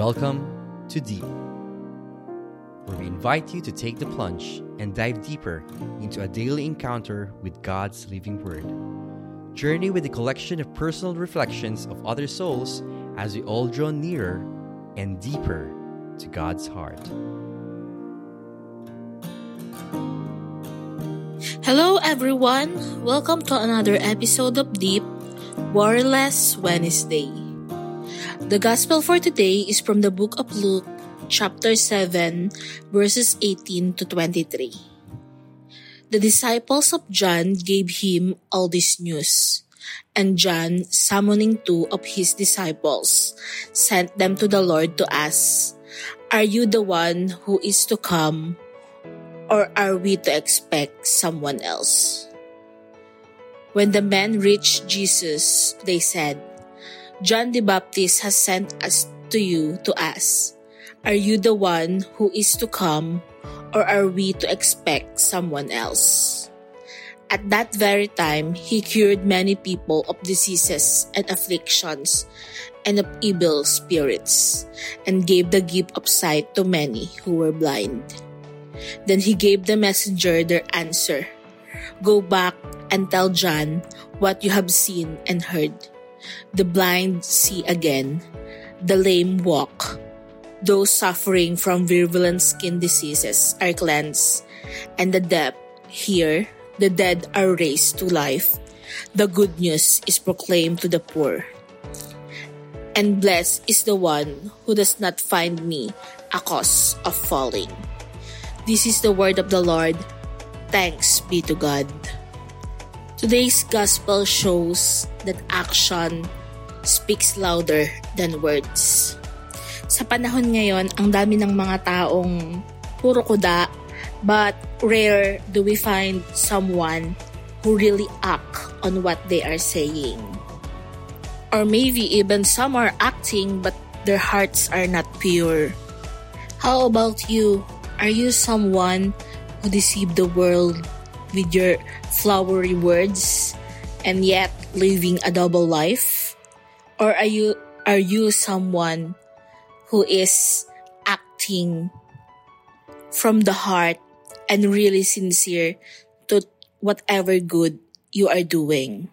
Welcome to Deep, where we invite you to take the plunge and dive deeper into a daily encounter with God's living Word. Journey with a collection of personal reflections of other souls as we all draw nearer and deeper to God's heart. Hello, everyone. Welcome to another episode of Deep Warless Wednesday. The Gospel for today is from the book of Luke, chapter 7, verses 18 to 23. The disciples of John gave him all this news. And John, summoning two of his disciples, sent them to the Lord to ask, Are you the one who is to come, or are we to expect someone else? When the men reached Jesus, they said, John the Baptist has sent us to you to ask, Are you the one who is to come, or are we to expect someone else? At that very time, he cured many people of diseases and afflictions and of evil spirits, and gave the gift of sight to many who were blind. Then he gave the messenger their answer Go back and tell John what you have seen and heard the blind see again, the lame walk. Those suffering from virulent skin diseases are cleansed, and the deaf hear, the dead are raised to life. The good news is proclaimed to the poor. And blessed is the one who does not find me a cause of falling. This is the word of the Lord. Thanks be to God. Today's gospel shows that action speaks louder than words. Sa panahon ngayon, ang dami ng mga taong puro kuda, but rare do we find someone who really act on what they are saying. Or maybe even some are acting but their hearts are not pure. How about you? Are you someone who deceived the world with your flowery words and yet living a double life? Or are you are you someone who is acting from the heart and really sincere to whatever good you are doing?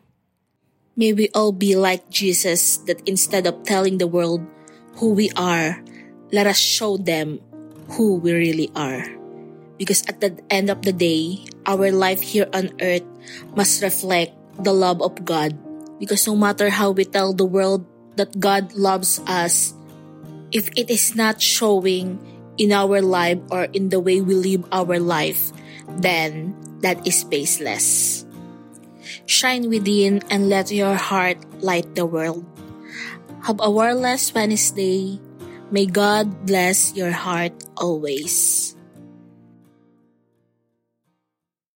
May we all be like Jesus that instead of telling the world who we are, let us show them who we really are. Because at the end of the day, our life here on earth must reflect the love of God. Because no matter how we tell the world that God loves us, if it is not showing in our life or in the way we live our life, then that is baseless. Shine within and let your heart light the world. Have a warless Wednesday. May God bless your heart always.